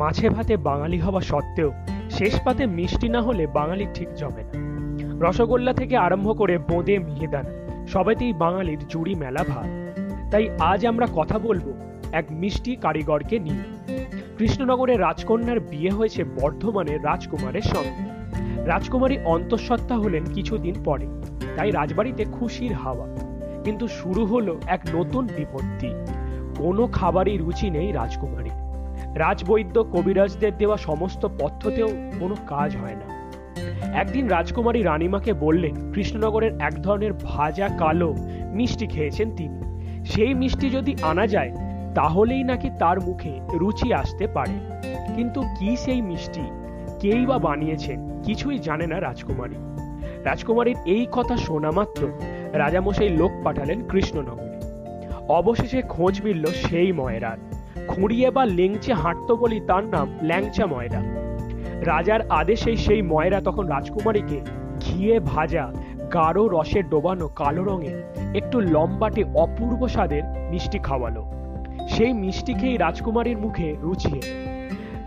মাছে ভাতে বাঙালি হওয়া সত্ত্বেও শেষ পাতে মিষ্টি না হলে বাঙালি ঠিক জমে না। রসগোল্লা থেকে আরম্ভ করে বোঁদে, মিহিদানা, সবেতেই বাঙালির জুড়ি মেলা ভার। তাই আজ আমরা কথা বলব এক মিষ্টি কারিগরকে নিয়ে। কৃষ্ণনগরের রাজকন্যার বিয়ে হয়েছে বর্ধমানের রাজকুমারের সঙ্গে। রাজকুমারী অন্তঃসত্ত্বা হলেন কিছুদিন পরে। তাই রাজবাড়িতে খুশির হাওয়া। কিন্তু শুরু হলো এক নতুন বিপত্তি। কোনো খাবারই রুচি নেই রাজকুমারী রাজবৈদ্য কবিরাজদের দেওয়া সমস্ত পথ্যতেও কোনো কাজ হয় না। একদিন রাজকুমারী রানীমাকে বললেন, কৃষ্ণনগরের এক ধরনের ভাজা, কালো মিষ্টি খেয়েছেন তিনি। সেই মিষ্টি যদি আনা যায়, তাহলেই নাকি তার মুখে রুচি আসতে পারে। কিন্তু কি সেই মিষ্টি? কেই বা বানিয়েছেন? কিছুই জানে না রাজকুমারী রাজকুমারীর এই কথা শোনা মাত্র রাজামশাই লোক পাঠালেন কৃষ্ণনগরে। অবশেষে খোঁজ মিলল সেই ময়রার। খুঁড়িয়ে বা লেংচে হাঁটত বলি তার নাম ল্যাংচা ময়রা। রাজার আদেশে সেই ময়রা তখন রাজকুমারীকে ঘিয়ে ভাজা গাঢ় রসে ডোবানো কালো রঙে একটু লম্বাটে অপূর্ব স্বাদের মিষ্টি খাওয়ালো। সেই মিষ্টি খেয়েই রাজকুমারীর মুখে রুচি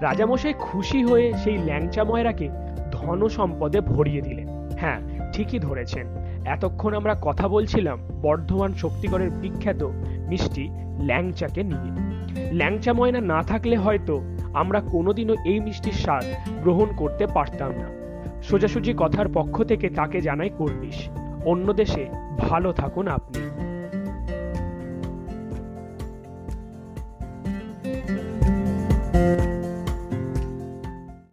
রাজামশাই খুশি হয়ে সেই ল্যাংচা ময়রাকে ধন সম্পদে ভরিয়ে দিলেন। হ্যাঁ ঠিকই ধরেছেন। এতক্ষণ আমরা কথা বলছিলাম বর্ধমান শক্তিগড়ের বিখ্যাত মিষ্টি ল্যাংচাকে নিয়ে। ল্যাংচা ময়না না থাকলে হয়তো আমরা কোনোদিনও এই মিষ্টির স্বাদ গ্রহণ করতে পারতাম না। সোজাসুজি কথার পক্ষ থেকে তাকে জানাই কর্নিশ। অন্য দেশে ভালো থাকুন আপনি।